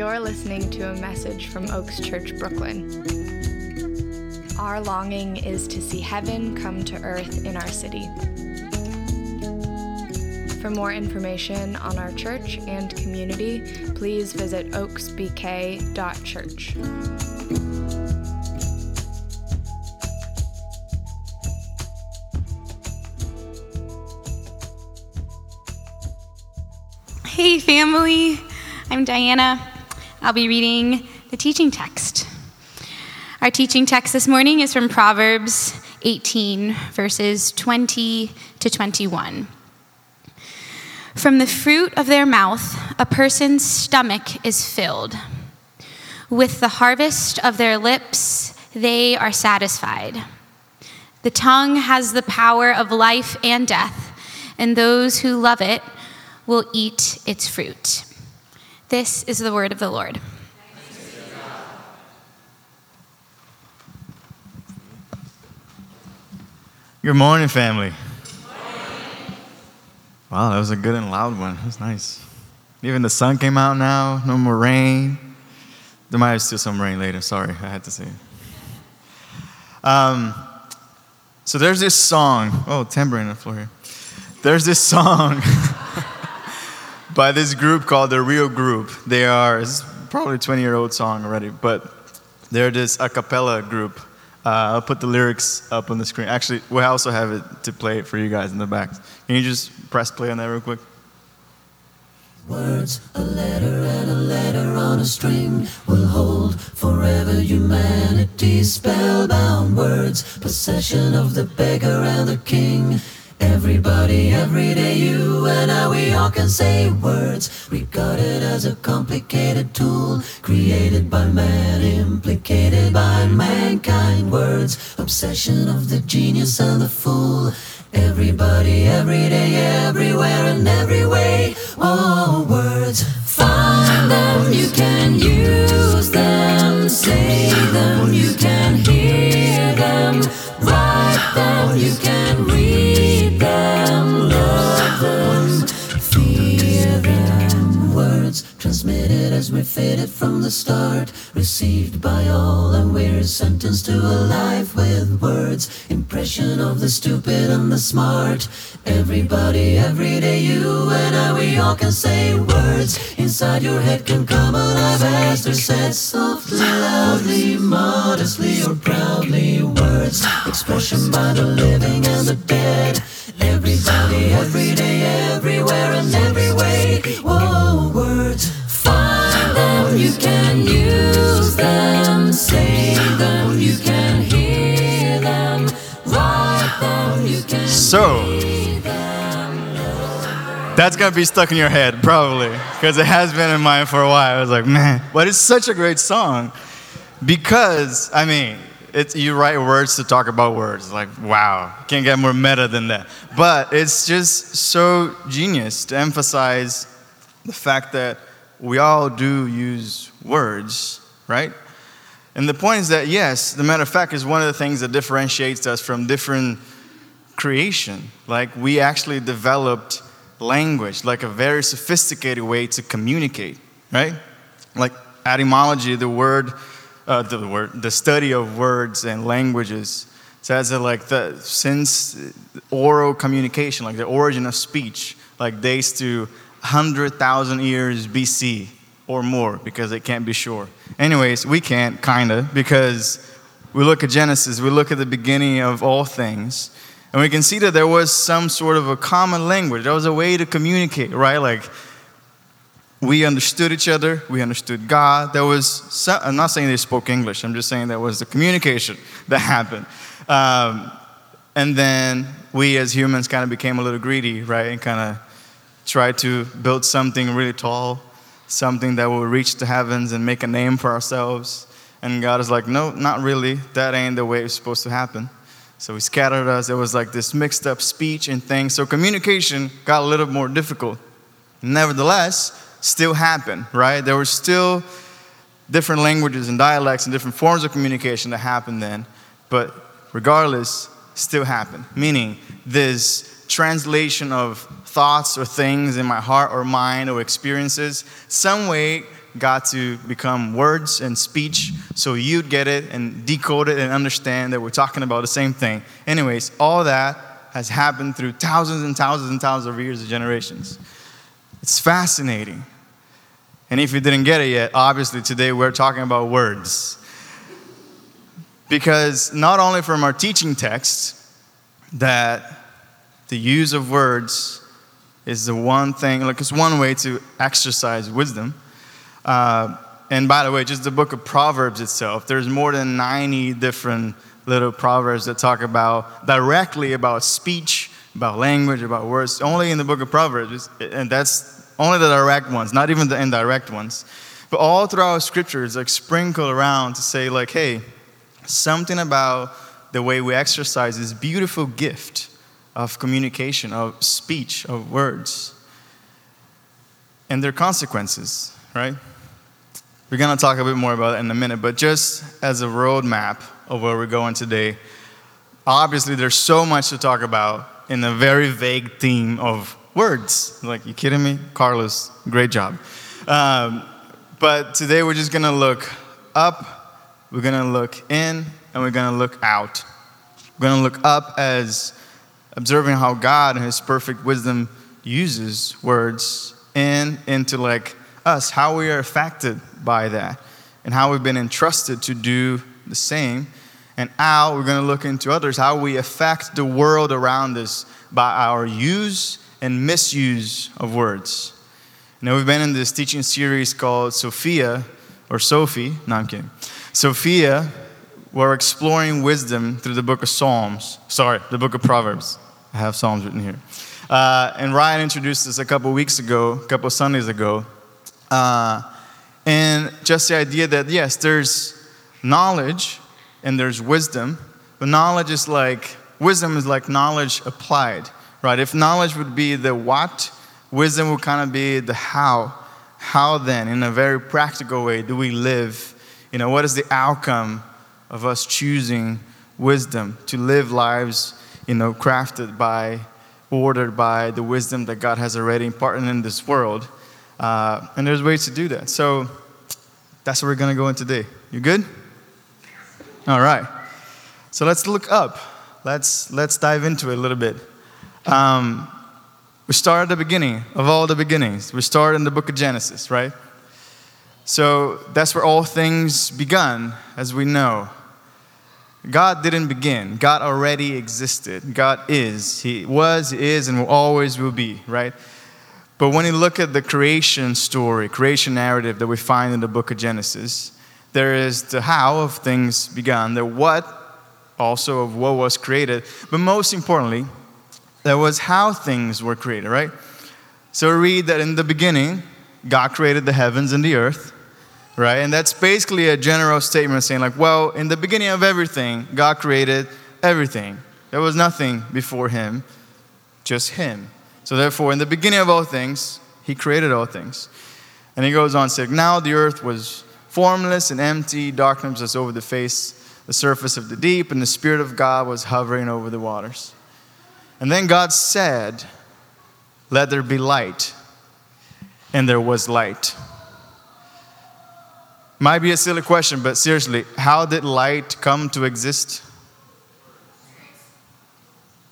You're listening to a message from Oaks Church, Brooklyn. Our longing is to see heaven come to earth in our city. For more information on our church and community, please visit oaksbk.church. Hey, family. I'm Diana. I'll be reading the teaching text. Our teaching text this morning is from Proverbs 18, verses 20 to 21. From the fruit of their mouth, a person's stomach is filled. With the harvest of their lips, they are satisfied. The tongue has the power of life and death, and those who love it will eat its fruit. This is the word of the Lord. Good morning, family. Wow, that was a good and loud one. That was nice. Even the sun came out now, no more rain. There might still some rain later. Sorry, I had to say it. Um, so there's this song. Oh, tambourine on the floor here. There's this song by this group called the Real Group. They are, probably a 20 year old song already, but they're this a cappella group. Uh, I'll put the lyrics up on the screen. Actually, we also have it to play it for you guys in the back. Can you just press play on that real quick? Words, a letter and a letter on a string will hold forever humanity spellbound words, possession of the beggar and the king. Everybody, every day, you and I, we all can say words, regarded as a complicated tool, created by man, implicated by mankind. Words, obsession of the genius and the fool. Everybody, every day, everywhere, and received by all, and we're sentenced to a life with words. Impression of the stupid and the smart. Everybody, every day, you and I, we all can say words. Inside your head can come alive as they're said softly, loudly, modestly, or proudly. Words, expression by the living and the dead. Everybody, every day, everywhere, and every way. Them, say them, you can hear them, write them, you can So- That's gonna be stuck in your head, probably, because it has been in mine for a while. I was like, man, but it's such a great song because, I mean, it's, you write words to talk about words. Like, wow, can't get more meta than that. But it's just so genius to emphasize the fact that we all do use words, right? And the point is that, yes, the matter of fact is one of the things that differentiates us from different creation. Like, we actually developed language, like a very sophisticated way to communicate, right? Like, etymology, the word, uh, the word, the study of words and languages says that, like, the, since oral communication, like the origin of speech, like dates to 100,000 years BC or more, because it can't be sure. Anyways, we can't, kinda, because we look at Genesis, we look at the beginning of all things, and we can see that there was some sort of a common language. There was a way to communicate, right? Like, we understood each other, we understood God. There was, some, I'm not saying they spoke English, I'm just saying there was the communication that happened. Um, and then we as humans kind of became a little greedy, right? And kind of tried to build something really tall, something that will reach the heavens and make a name for ourselves. And God is like, no, not really. That ain't the way it's supposed to happen. So he scattered us. It was like this mixed up speech and things. So communication got a little more difficult. Nevertheless, still happened, right? There were still different languages and dialects and different forms of communication that happened then, but regardless, still happened. Meaning, this translation of thoughts or things in my heart or mind or experiences, some way got to become words and speech so you'd get it and decode it and understand that we're talking about the same thing. Anyways, all that has happened through thousands and thousands and thousands of years of generations. It's fascinating. And if you didn't get it yet, obviously today we're talking about words. Because not only from our teaching text that the use of words is the one thing, like it's one way to exercise wisdom. Uh, and by the way, just the book of Proverbs itself, there's more than 90 different little proverbs that talk about directly about speech, about language, about words, only in the book of Proverbs. And that's only the direct ones, not even the indirect ones. But all throughout scripture, it's like sprinkled around to say, like, hey, something about the way we exercise this beautiful gift of communication, of speech, of words. And their consequences, right? We're going to talk a bit more about it in a minute, but just as a roadmap of where we're going today, obviously there's so much to talk about in a very vague theme of words. Like, you kidding me? Carlos, great job. Um, but today we're just going to look up, we're going to look in, and we're going to look out. We're going to look up as observing how God in His perfect wisdom uses words, and like us, how we are affected by that, and how we've been entrusted to do the same. And how we're going to look into others, how we affect the world around us by our use and misuse of words. Now, we've been in this teaching series called Sophia, or Sophie. No, I'm kidding. Sophia, we're exploring wisdom through the book of Psalms. Sorry, the book of Proverbs. I have Psalms written here. Uh, and Ryan introduced this a couple weeks ago, a couple Sundays ago. Uh, and just the idea that, yes, there's knowledge and there's wisdom, but knowledge is like, wisdom is like knowledge applied, right? If knowledge would be the what, wisdom would kind of be the how. How then, in a very practical way, do we live? You know, what is the outcome of us choosing wisdom to live lives, you know, crafted by, ordered by the wisdom that God has already imparted in this world? Uh, and there's ways to do that. So that's what we're going to go in today. You good? All right. So let's look up. Let's, let's dive into it a little bit. Um, we start at the beginning of all the beginnings. We start in the book of Genesis, right? So that's where all things begun, as we know. God didn't begin. God already existed. God is. He was, is, and will always will be, right? But when you look at the creation story, creation narrative that we find in the book of Genesis, there is the how of things begun, the what also of what was created, but most importantly, there was how things were created, right? So we read that in the beginning, God created the heavens and the earth, right? And that's basically a general statement saying, like, well, in the beginning of everything, God created everything. There was nothing before Him, just Him. So therefore, in the beginning of all things, he created all things. And he goes on to say, Now the earth was formless and empty, darkness was over the face, the surface of the deep, and the Spirit of God was hovering over the waters. And then God said, Let there be light. And there was light. Might be a silly question, but seriously, how did light come to exist?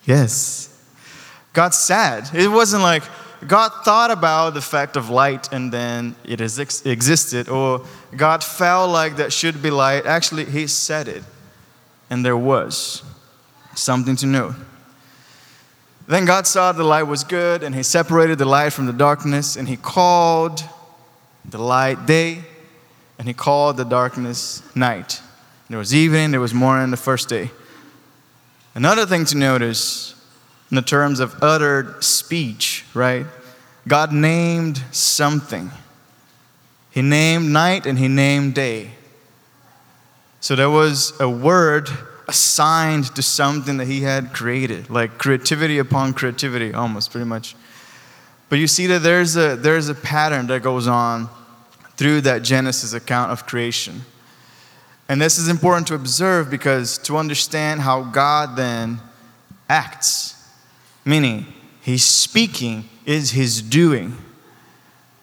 Yes. God said. It wasn't like God thought about the fact of light and then it ex- existed, or God felt like that should be light. Actually, He said it, and there was something to know. Then God saw the light was good, and He separated the light from the darkness, and He called the light day, and He called the darkness night. There was evening, there was morning the first day. Another thing to notice in the terms of uttered speech, right? God named something. He named night and he named day. So there was a word assigned to something that he had created, like creativity upon creativity, almost pretty much. But you see that there's a, there's a pattern that goes on through that Genesis account of creation. And this is important to observe because to understand how God then acts meaning he's speaking is his doing.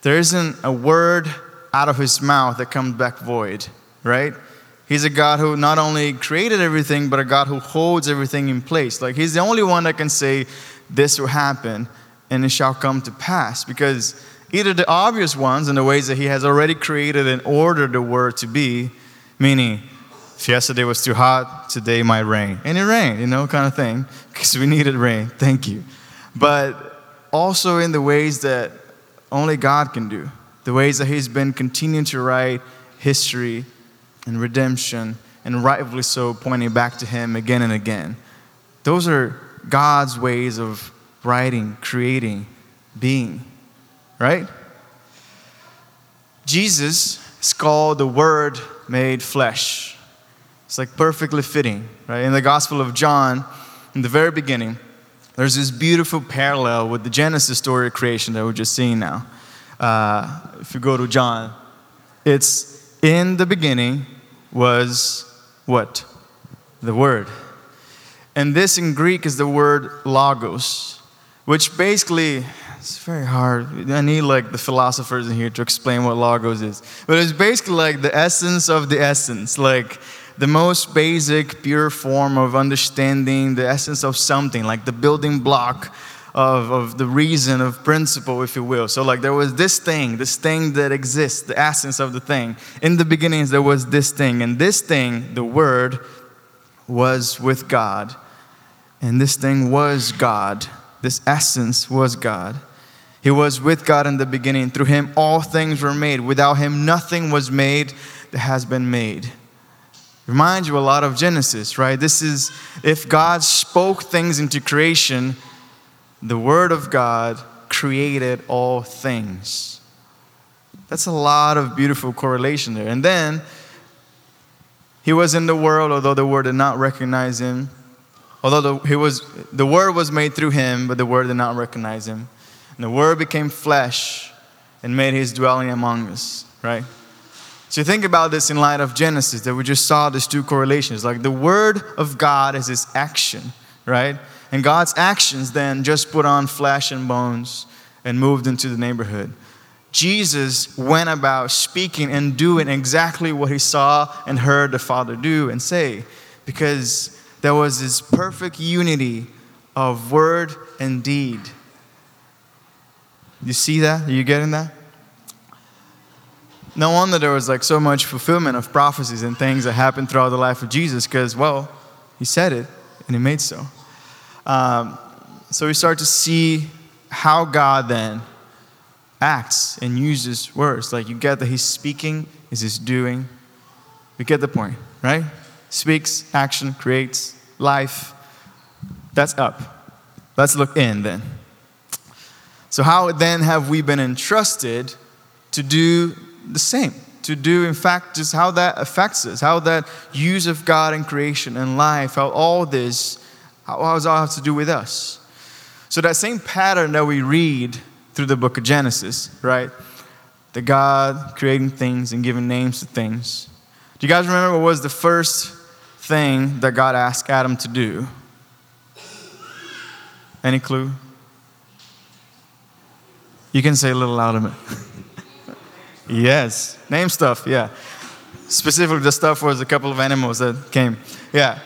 There isn't a word out of his mouth that comes back void, right? He's a God who not only created everything, but a God who holds everything in place. Like, He's the only one that can say, This will happen and it shall come to pass. Because either the obvious ones, in the ways that He has already created and ordered the world to be, meaning, if yesterday was too hot, today might rain. And it rained, you know, kind of thing, because we needed rain. Thank you. But also in the ways that only God can do, the ways that He's been continuing to write history and redemption, and rightfully so, pointing back to Him again and again. Those are God's ways of writing, creating, being, right? Jesus is called the Word made flesh. It's like perfectly fitting, right? In the Gospel of John, in the very beginning, there's this beautiful parallel with the Genesis story of creation that we're just seeing now. Uh, if you go to John, it's in the beginning was what? The Word. And this in Greek is the word logos, which basically, it's very hard. I need like the philosophers in here to explain what logos is. But it's basically like the essence of the essence, like the most basic, pure form of understanding the essence of something, like the building block of, of the reason, of principle, if you will. So, like, there was this thing, this thing that exists, the essence of the thing. In the beginnings, there was this thing, and this thing, the Word, was with God. And this thing was God. This essence was God. He was with God in the beginning. Through him, all things were made. Without him, nothing was made that has been made. Reminds you a lot of Genesis, right? This is if God spoke things into creation, the Word of God created all things. That's a lot of beautiful correlation there. And then, He was in the world, although the world did not recognize Him. Although the, he was, the Word was made through Him, but the Word did not recognize Him. And the Word became flesh and made His dwelling among us, right? So think about this in light of Genesis, that we just saw these two correlations. Like the Word of God is His action, right? And God's actions then just put on flesh and bones and moved into the neighborhood. Jesus went about speaking and doing exactly what he saw and heard the Father do and say because there was this perfect unity of word and deed. You see that? Are you getting that? No wonder there was like so much fulfillment of prophecies and things that happened throughout the life of Jesus because, well, he said it and he made so. Um, so we start to see how God then acts and uses words. Like you get that He's speaking, is He's doing. We get the point, right? Speaks, action, creates, life. That's up. Let's look in then. So, how then have we been entrusted to do the same? To do, in fact, just how that affects us, how that use of God in creation and life, how all this how, does all have to do with us? So, that same pattern that we read through the book of Genesis, right? The God creating things and giving names to things. Do you guys remember what was the first thing that God asked Adam to do? Any clue? You can say a little louder. yes, name stuff, yeah. Specifically, the stuff was a couple of animals that came. Yeah.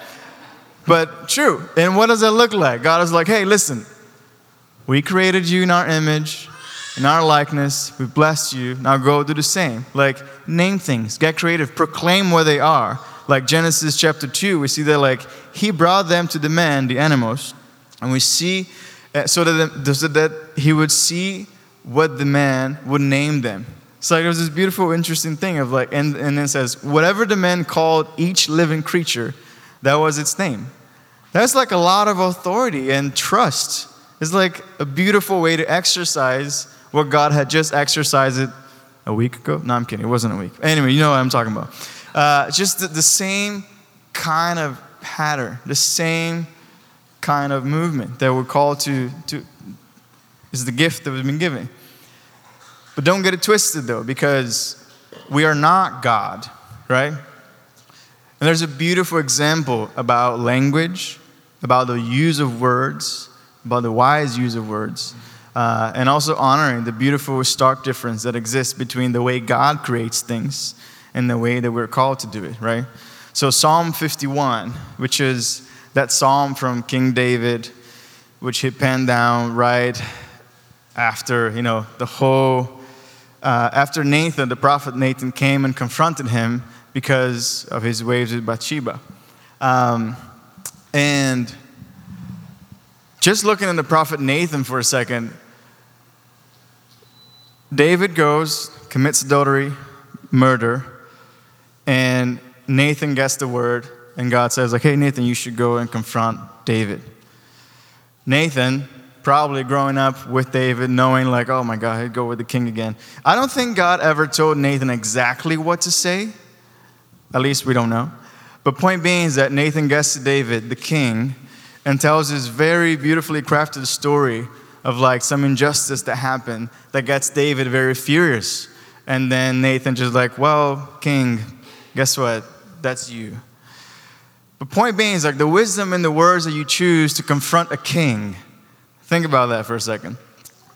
But true. And what does that look like? God is like, hey, listen, we created you in our image, in our likeness. We blessed you. Now go do the same. Like, name things, get creative, proclaim where they are. Like Genesis chapter 2, we see that, like, he brought them to the man, the animals, and we see, uh, so that, so that he would see what the man would name them. So like, there's this beautiful, interesting thing of like, and, and then it says, whatever the man called each living creature, that was its name. That's like a lot of authority and trust. It's like a beautiful way to exercise what God had just exercised it a week ago. No, I'm kidding. It wasn't a week. Anyway, you know what I'm talking about. Uh, just the, the same kind of pattern, the same kind of movement that we're called to, to is the gift that we've been given. But don't get it twisted though, because we are not God, right? And there's a beautiful example about language, about the use of words, about the wise use of words, uh, and also honoring the beautiful, stark difference that exists between the way God creates things and the way that we're called to do it, right? So, Psalm 51, which is that psalm from King David, which he penned down right after, you know, the whole, uh, after Nathan, the prophet Nathan came and confronted him because of his ways with Bathsheba. Um, and just looking at the prophet Nathan for a second, David goes, commits adultery, murder, and Nathan gets the word, and God says, like, hey, Nathan, you should go and confront David. Nathan, probably growing up with David, knowing, like, oh my God, he'd go with the king again. I don't think God ever told Nathan exactly what to say. At least we don't know. But point being is that Nathan gets to David, the king, and tells this very beautifully crafted story of like some injustice that happened that gets David very furious. And then Nathan just like, well, king, guess what? That's you. But point being is like the wisdom in the words that you choose to confront a king. Think about that for a second.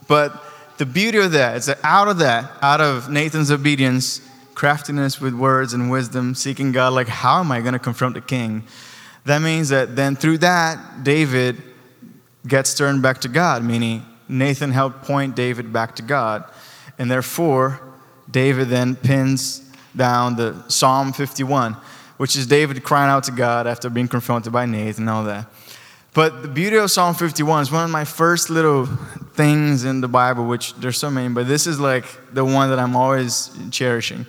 But the beauty of that is that out of that, out of Nathan's obedience, craftiness with words and wisdom, seeking God, like, how am I going to confront the king? That means that then through that, David gets turned back to God, meaning Nathan helped point David back to God. And therefore, David then pins down the Psalm 51, which is David crying out to God after being confronted by Nathan and all that. But the beauty of Psalm 51 is one of my first little things in the Bible, which there's so many, but this is like the one that I'm always cherishing.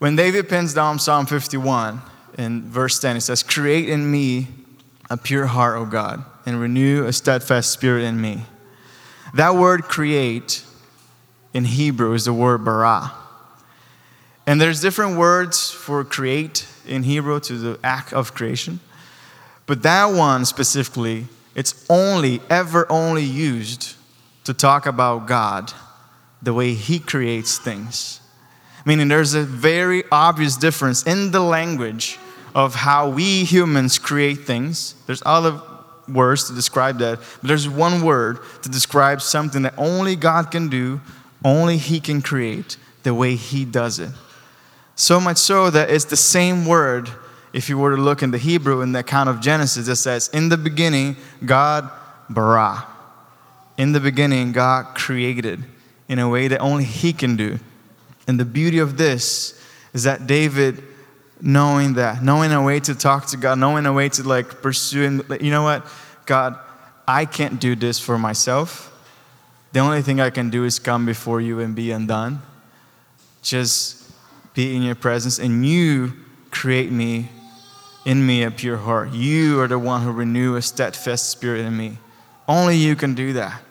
When David pins down Psalm 51, in verse 10, it says, Create in me a pure heart, O God, and renew a steadfast spirit in me. That word create in Hebrew is the word bara. And there's different words for create in Hebrew to the act of creation. But that one specifically, it's only, ever only used to talk about God, the way He creates things. Meaning there's a very obvious difference in the language of how we humans create things. There's other words to describe that, but there's one word to describe something that only God can do, only He can create the way He does it. So much so that it's the same word, if you were to look in the Hebrew in the account of Genesis, it says, In the beginning, God bara. In the beginning, God created in a way that only He can do. And the beauty of this is that David knowing that, knowing a way to talk to God, knowing a way to like pursue and you know what? God, I can't do this for myself. The only thing I can do is come before you and be undone. Just be in your presence and you create me in me a pure heart. You are the one who renew a steadfast spirit in me. Only you can do that.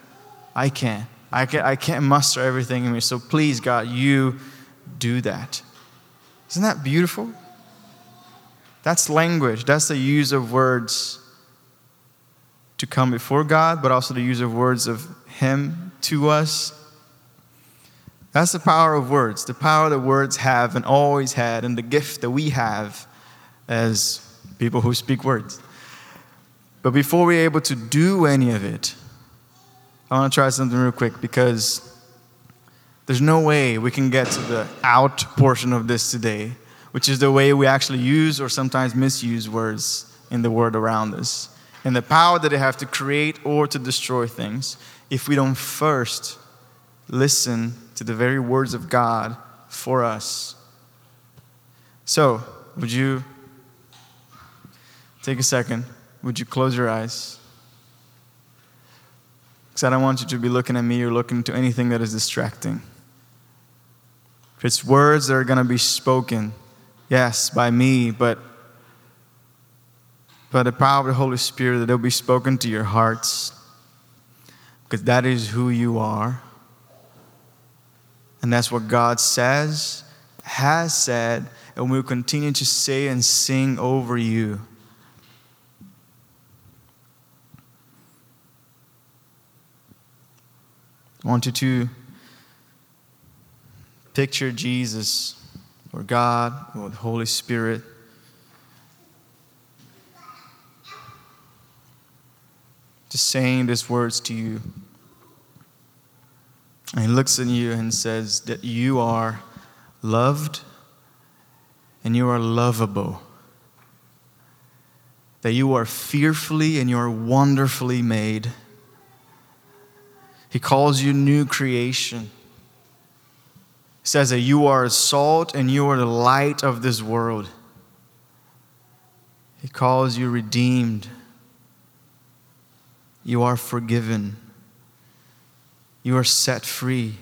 I can't. I can't, I can't muster everything in me. So please, God, you do that. Isn't that beautiful? That's language. That's the use of words to come before God, but also the use of words of Him to us. That's the power of words, the power that words have and always had, and the gift that we have as people who speak words. But before we're able to do any of it, I want to try something real quick because there's no way we can get to the out portion of this today which is the way we actually use or sometimes misuse words in the world around us, and the power that they have to create or to destroy things if we don't first listen to the very words of God for us. So, would you take a second? Would you close your eyes? Because I don't want you to be looking at me or looking to anything that is distracting. If it's words that are going to be spoken yes, by me, but by the power of the Holy Spirit, that they'll be spoken to your hearts, because that is who you are. And that's what God says, has said, and will continue to say and sing over you. I want you to picture Jesus or God or the Holy Spirit. Just saying these words to you. And he looks at you and says that you are loved and you are lovable. That you are fearfully and you are wonderfully made. He calls you new creation. He says that you are salt and you are the light of this world. He calls you redeemed. You are forgiven. You are set free.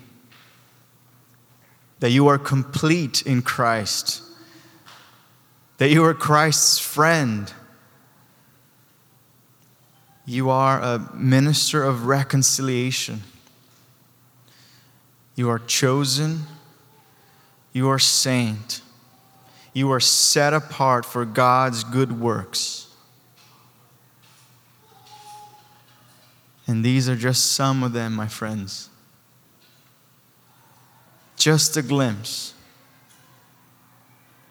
That you are complete in Christ. That you are Christ's friend. You are a minister of reconciliation. You are chosen. You are saint. You are set apart for God's good works. And these are just some of them, my friends. Just a glimpse.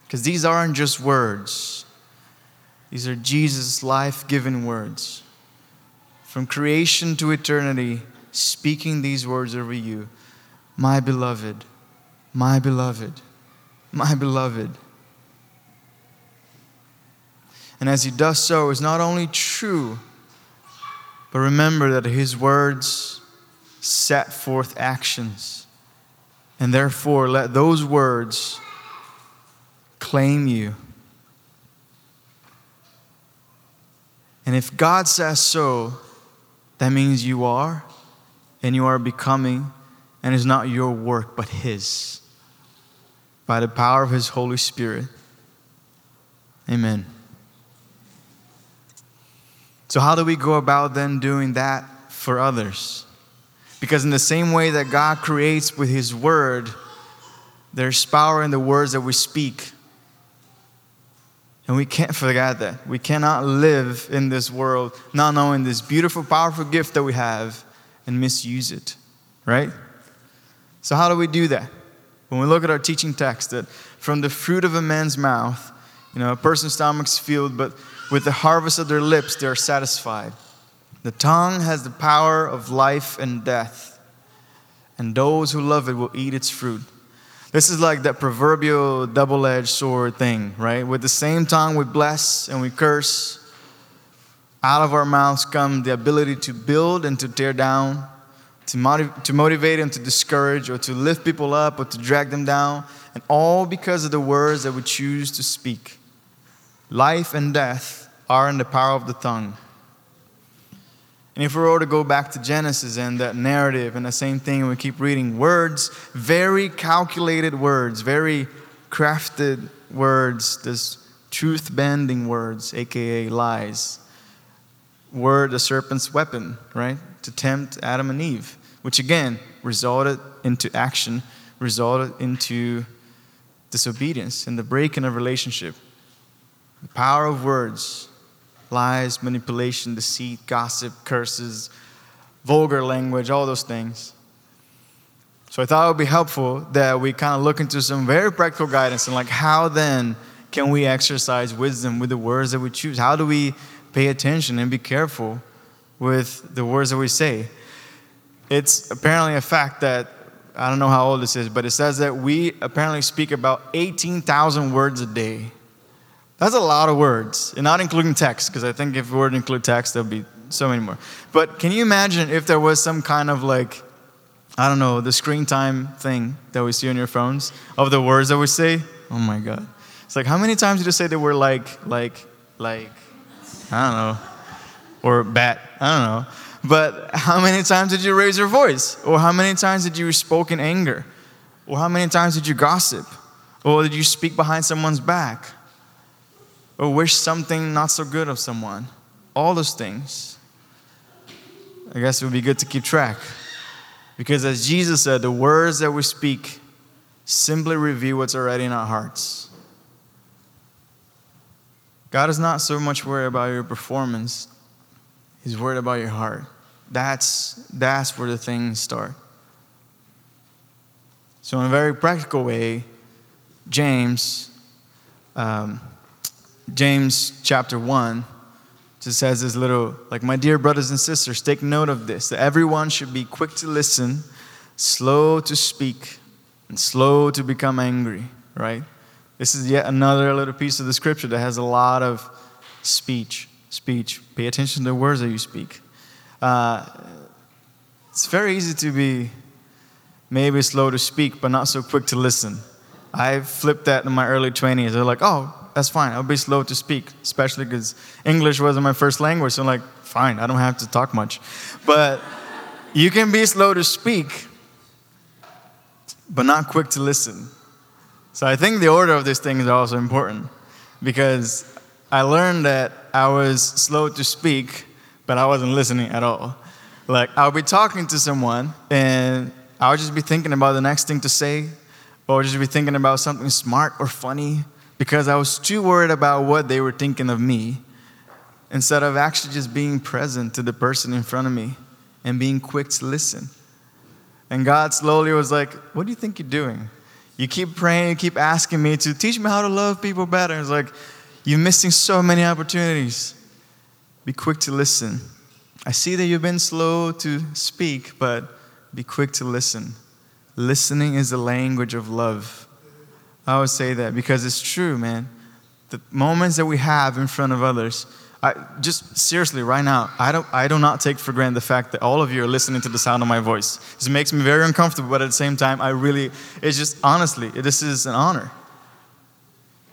Because these aren't just words, these are Jesus' life giving words. From creation to eternity, speaking these words over you My beloved, my beloved, my beloved. And as he does so, is not only true but remember that his words set forth actions. And therefore, let those words claim you. And if God says so, that means you are, and you are becoming, and it's not your work, but His. By the power of His Holy Spirit. Amen. So, how do we go about then doing that for others? Because, in the same way that God creates with His Word, there's power in the words that we speak. And we can't forget that. We cannot live in this world not knowing this beautiful, powerful gift that we have and misuse it, right? So, how do we do that? When we look at our teaching text, that from the fruit of a man's mouth, you know, a person's stomach's filled, but with the harvest of their lips, they are satisfied. The tongue has the power of life and death, and those who love it will eat its fruit. This is like that proverbial double edged sword thing, right? With the same tongue, we bless and we curse. Out of our mouths come the ability to build and to tear down, to, motiv- to motivate and to discourage, or to lift people up or to drag them down, and all because of the words that we choose to speak. Life and death are in the power of the tongue. And if we were to go back to Genesis and that narrative and the same thing, we keep reading words, very calculated words, very crafted words, this truth bending words, aka lies, were the serpent's weapon, right? To tempt Adam and Eve, which again resulted into action, resulted into disobedience and the breaking of relationship. The power of words lies, manipulation, deceit, gossip, curses, vulgar language, all those things. So I thought it would be helpful that we kind of look into some very practical guidance and like how then can we exercise wisdom with the words that we choose? How do we pay attention and be careful with the words that we say? It's apparently a fact that I don't know how old this is, but it says that we apparently speak about 18,000 words a day. That's a lot of words, and not including text, because I think if we were to include text, there'd be so many more. But can you imagine if there was some kind of like, I don't know, the screen time thing that we see on your phones of the words that we say? Oh my God. It's like, how many times did you say that we're like, like, like, I don't know, or bat? I don't know. But how many times did you raise your voice? Or how many times did you spoke in anger? Or how many times did you gossip? Or did you speak behind someone's back? Or wish something not so good of someone. All those things. I guess it would be good to keep track. Because as Jesus said, the words that we speak simply reveal what's already in our hearts. God is not so much worried about your performance, He's worried about your heart. That's, that's where the things start. So, in a very practical way, James um, James chapter 1 just says this little, like, my dear brothers and sisters, take note of this that everyone should be quick to listen, slow to speak, and slow to become angry, right? This is yet another little piece of the scripture that has a lot of speech. Speech. Pay attention to the words that you speak. Uh, it's very easy to be maybe slow to speak, but not so quick to listen. I flipped that in my early 20s. They're like, oh, that's fine. I'll be slow to speak, especially because English wasn't my first language. So I'm like, fine, I don't have to talk much. But you can be slow to speak, but not quick to listen. So I think the order of this thing is also important because I learned that I was slow to speak, but I wasn't listening at all. Like, I'll be talking to someone and I'll just be thinking about the next thing to say, or just be thinking about something smart or funny because I was too worried about what they were thinking of me instead of actually just being present to the person in front of me and being quick to listen. And God slowly was like, What do you think you're doing? You keep praying, you keep asking me to teach me how to love people better. It's like, You're missing so many opportunities. Be quick to listen. I see that you've been slow to speak, but be quick to listen. Listening is the language of love. I always say that because it's true, man. The moments that we have in front of others, I, just seriously, right now, I, don't, I do not take for granted the fact that all of you are listening to the sound of my voice. This makes me very uncomfortable, but at the same time, I really, it's just honestly, this is an honor.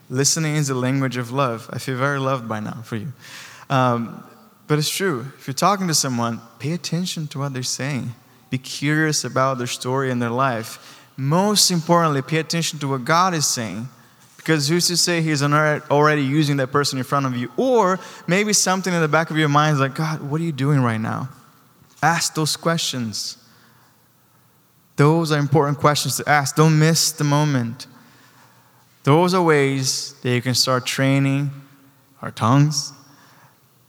Listening is the language of love. I feel very loved by now for you. Um, but it's true. If you're talking to someone, pay attention to what they're saying. Be curious about their story and their life. Most importantly, pay attention to what God is saying because who's to say he's already using that person in front of you? Or maybe something in the back of your mind is like, God, what are you doing right now? Ask those questions. Those are important questions to ask. Don't miss the moment. Those are ways that you can start training our tongues,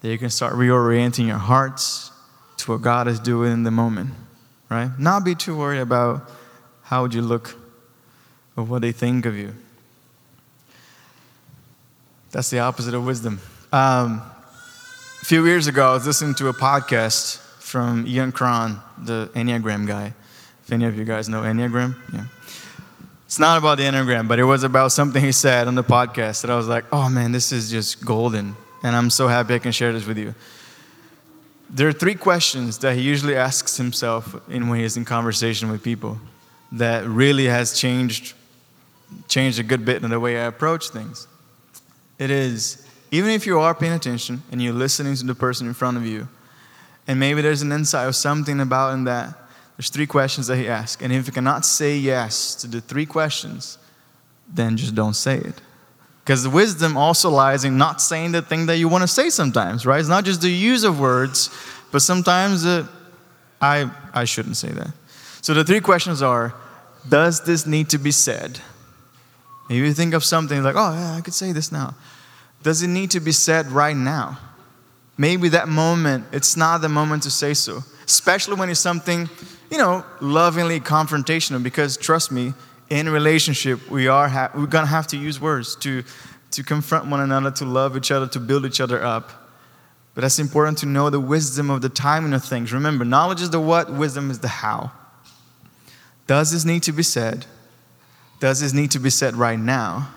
that you can start reorienting your hearts to what God is doing in the moment, right? Not be too worried about how would you look or what they think of you. That's the opposite of wisdom. Um, a few years ago, I was listening to a podcast from Ian Cron, the Enneagram guy. If any of you guys know Enneagram, yeah. It's not about the Enneagram, but it was about something he said on the podcast that I was like, oh man, this is just golden. And I'm so happy I can share this with you. There are three questions that he usually asks himself in, when he's in conversation with people that really has changed, changed a good bit in the way I approach things. It is, even if you are paying attention and you're listening to the person in front of you, and maybe there's an insight or something about in that, there's three questions that he asks. And if you cannot say yes to the three questions, then just don't say it. Because the wisdom also lies in not saying the thing that you want to say sometimes, right? It's not just the use of words, but sometimes uh, I, I shouldn't say that. So the three questions are Does this need to be said? Maybe you think of something like, oh, yeah, I could say this now. Does it need to be said right now? Maybe that moment, it's not the moment to say so, especially when it's something, you know, lovingly confrontational, because trust me, in relationship, we are ha- we're gonna have to use words to, to confront one another, to love each other, to build each other up. But that's important to know the wisdom of the timing of things. Remember, knowledge is the what, wisdom is the how. Does this need to be said? Does this need to be said right now?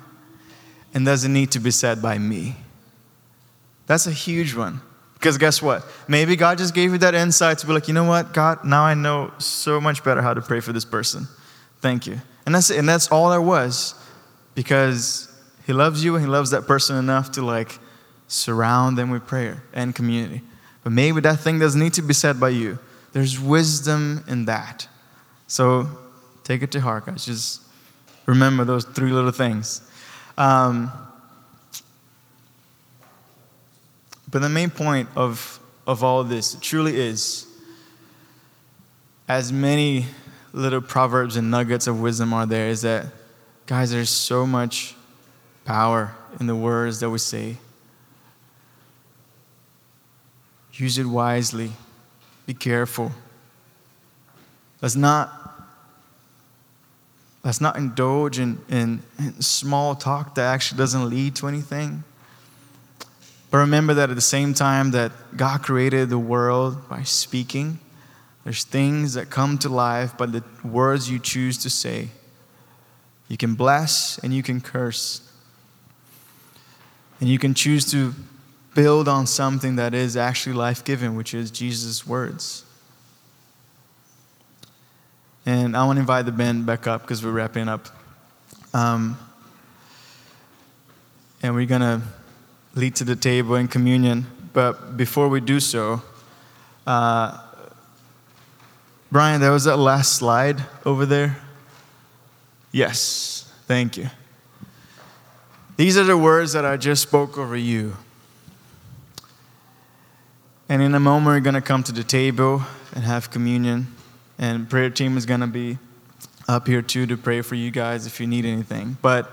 And does it need to be said by me? That's a huge one. Because guess what? Maybe God just gave you that insight to be like, you know what, God, now I know so much better how to pray for this person. Thank you. And that's it. And that's all there was. Because He loves you and He loves that person enough to like surround them with prayer and community. But maybe that thing doesn't need to be said by you. There's wisdom in that. So take it to heart, guys. Just Remember those three little things. Um, but the main point of, of all this truly is as many little proverbs and nuggets of wisdom are there, is that, guys, there's so much power in the words that we say. Use it wisely. Be careful. Let's not Let's not indulge in, in, in, small talk that actually doesn't lead to anything. But remember that at the same time that God created the world by speaking, There's things that come to life by the words you choose to say. You can bless and you can curse. And you can choose to build on something that is actually life giving, which is Jesus' words. And I want to invite the band back up because we're wrapping up. Um, and we're going to lead to the table in communion. But before we do so, uh, Brian, there was that last slide over there. Yes, thank you. These are the words that I just spoke over you. And in a moment, we're going to come to the table and have communion. And prayer team is going to be up here too to pray for you guys if you need anything. But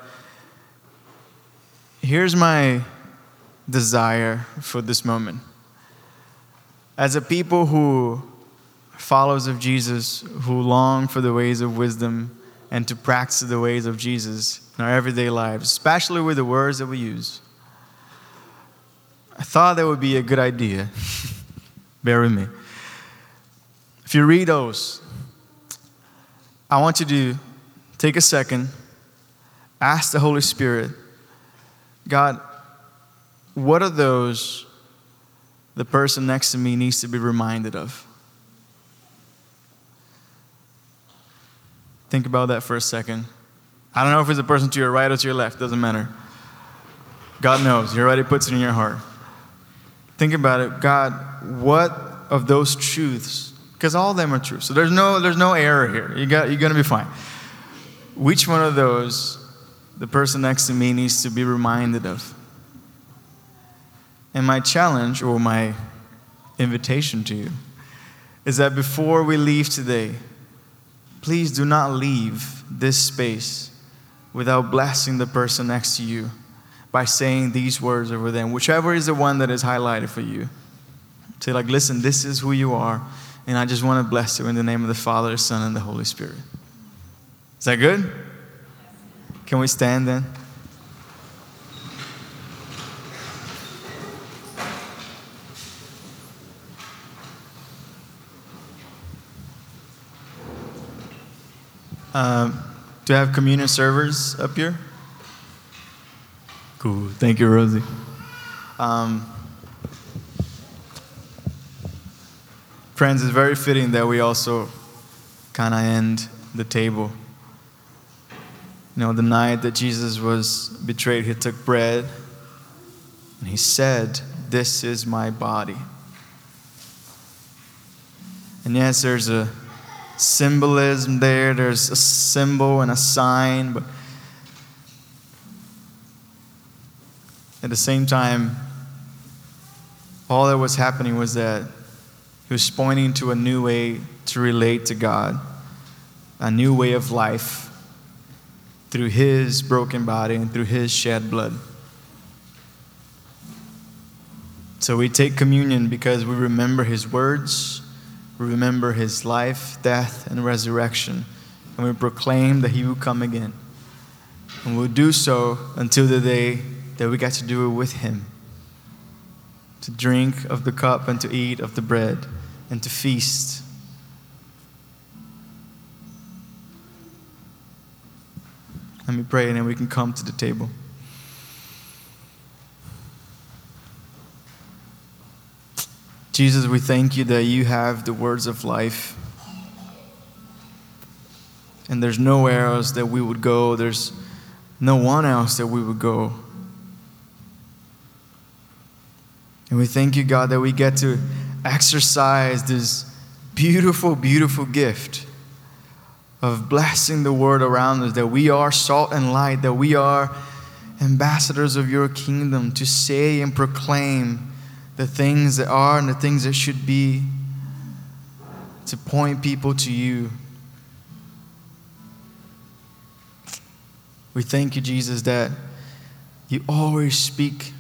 here's my desire for this moment. As a people who followers of Jesus, who long for the ways of wisdom and to practice the ways of Jesus in our everyday lives, especially with the words that we use. I thought that would be a good idea. Bear with me. If you read those, I want you to take a second, ask the Holy Spirit, God, what are those the person next to me needs to be reminded of? Think about that for a second. I don't know if it's a person to your right or to your left, doesn't matter. God knows. He already puts it in your heart. Think about it. God, what of those truths? Because all of them are true. So there's no, there's no error here. You got, you're going to be fine. Which one of those the person next to me needs to be reminded of? And my challenge or my invitation to you is that before we leave today, please do not leave this space without blessing the person next to you by saying these words over them, whichever is the one that is highlighted for you. Say, like, listen, this is who you are, and I just want to bless you in the name of the Father, Son, and the Holy Spirit. Is that good? Can we stand then? Um, do I have communion servers up here? Cool. Thank you, Rosie. Um, friends, it's very fitting that we also kind of end the table. You know, the night that Jesus was betrayed, he took bread and he said, This is my body. And yes, there's a symbolism there, there's a symbol and a sign, but at the same time, all that was happening was that he was pointing to a new way to relate to God, a new way of life through his broken body and through his shed blood. So we take communion because we remember his words we remember his life, death, and resurrection, and we proclaim that he will come again. And we'll do so until the day that we get to do it with him to drink of the cup and to eat of the bread and to feast. Let me pray and then we can come to the table. Jesus, we thank you that you have the words of life. And there's nowhere else that we would go, there's no one else that we would go. And we thank you, God, that we get to exercise this beautiful, beautiful gift of blessing the world around us, that we are salt and light, that we are ambassadors of your kingdom to say and proclaim the things that are and the things that should be, to point people to you. We thank you, Jesus, that you always speak.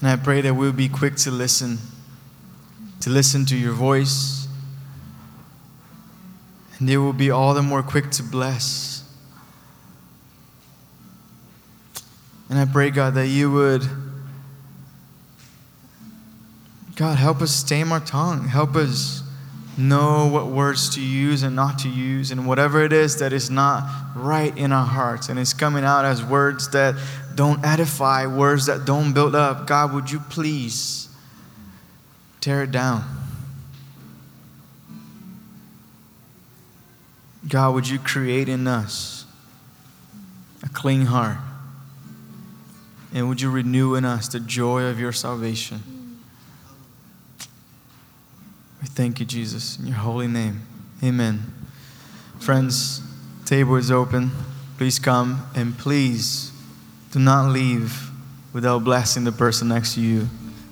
And I pray that we'll be quick to listen, to listen to your voice. And they will be all the more quick to bless. And I pray, God, that you would God, help us tame our tongue. Help us know what words to use and not to use, and whatever it is that is not right in our hearts and is coming out as words that don't edify, words that don't build up. God, would you please tear it down? God, would you create in us a clean heart? And would you renew in us the joy of your salvation? We thank you, Jesus, in your holy name. Amen. Friends, table is open. Please come and please do not leave without blessing the person next to you.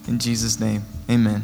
In Jesus' name, amen.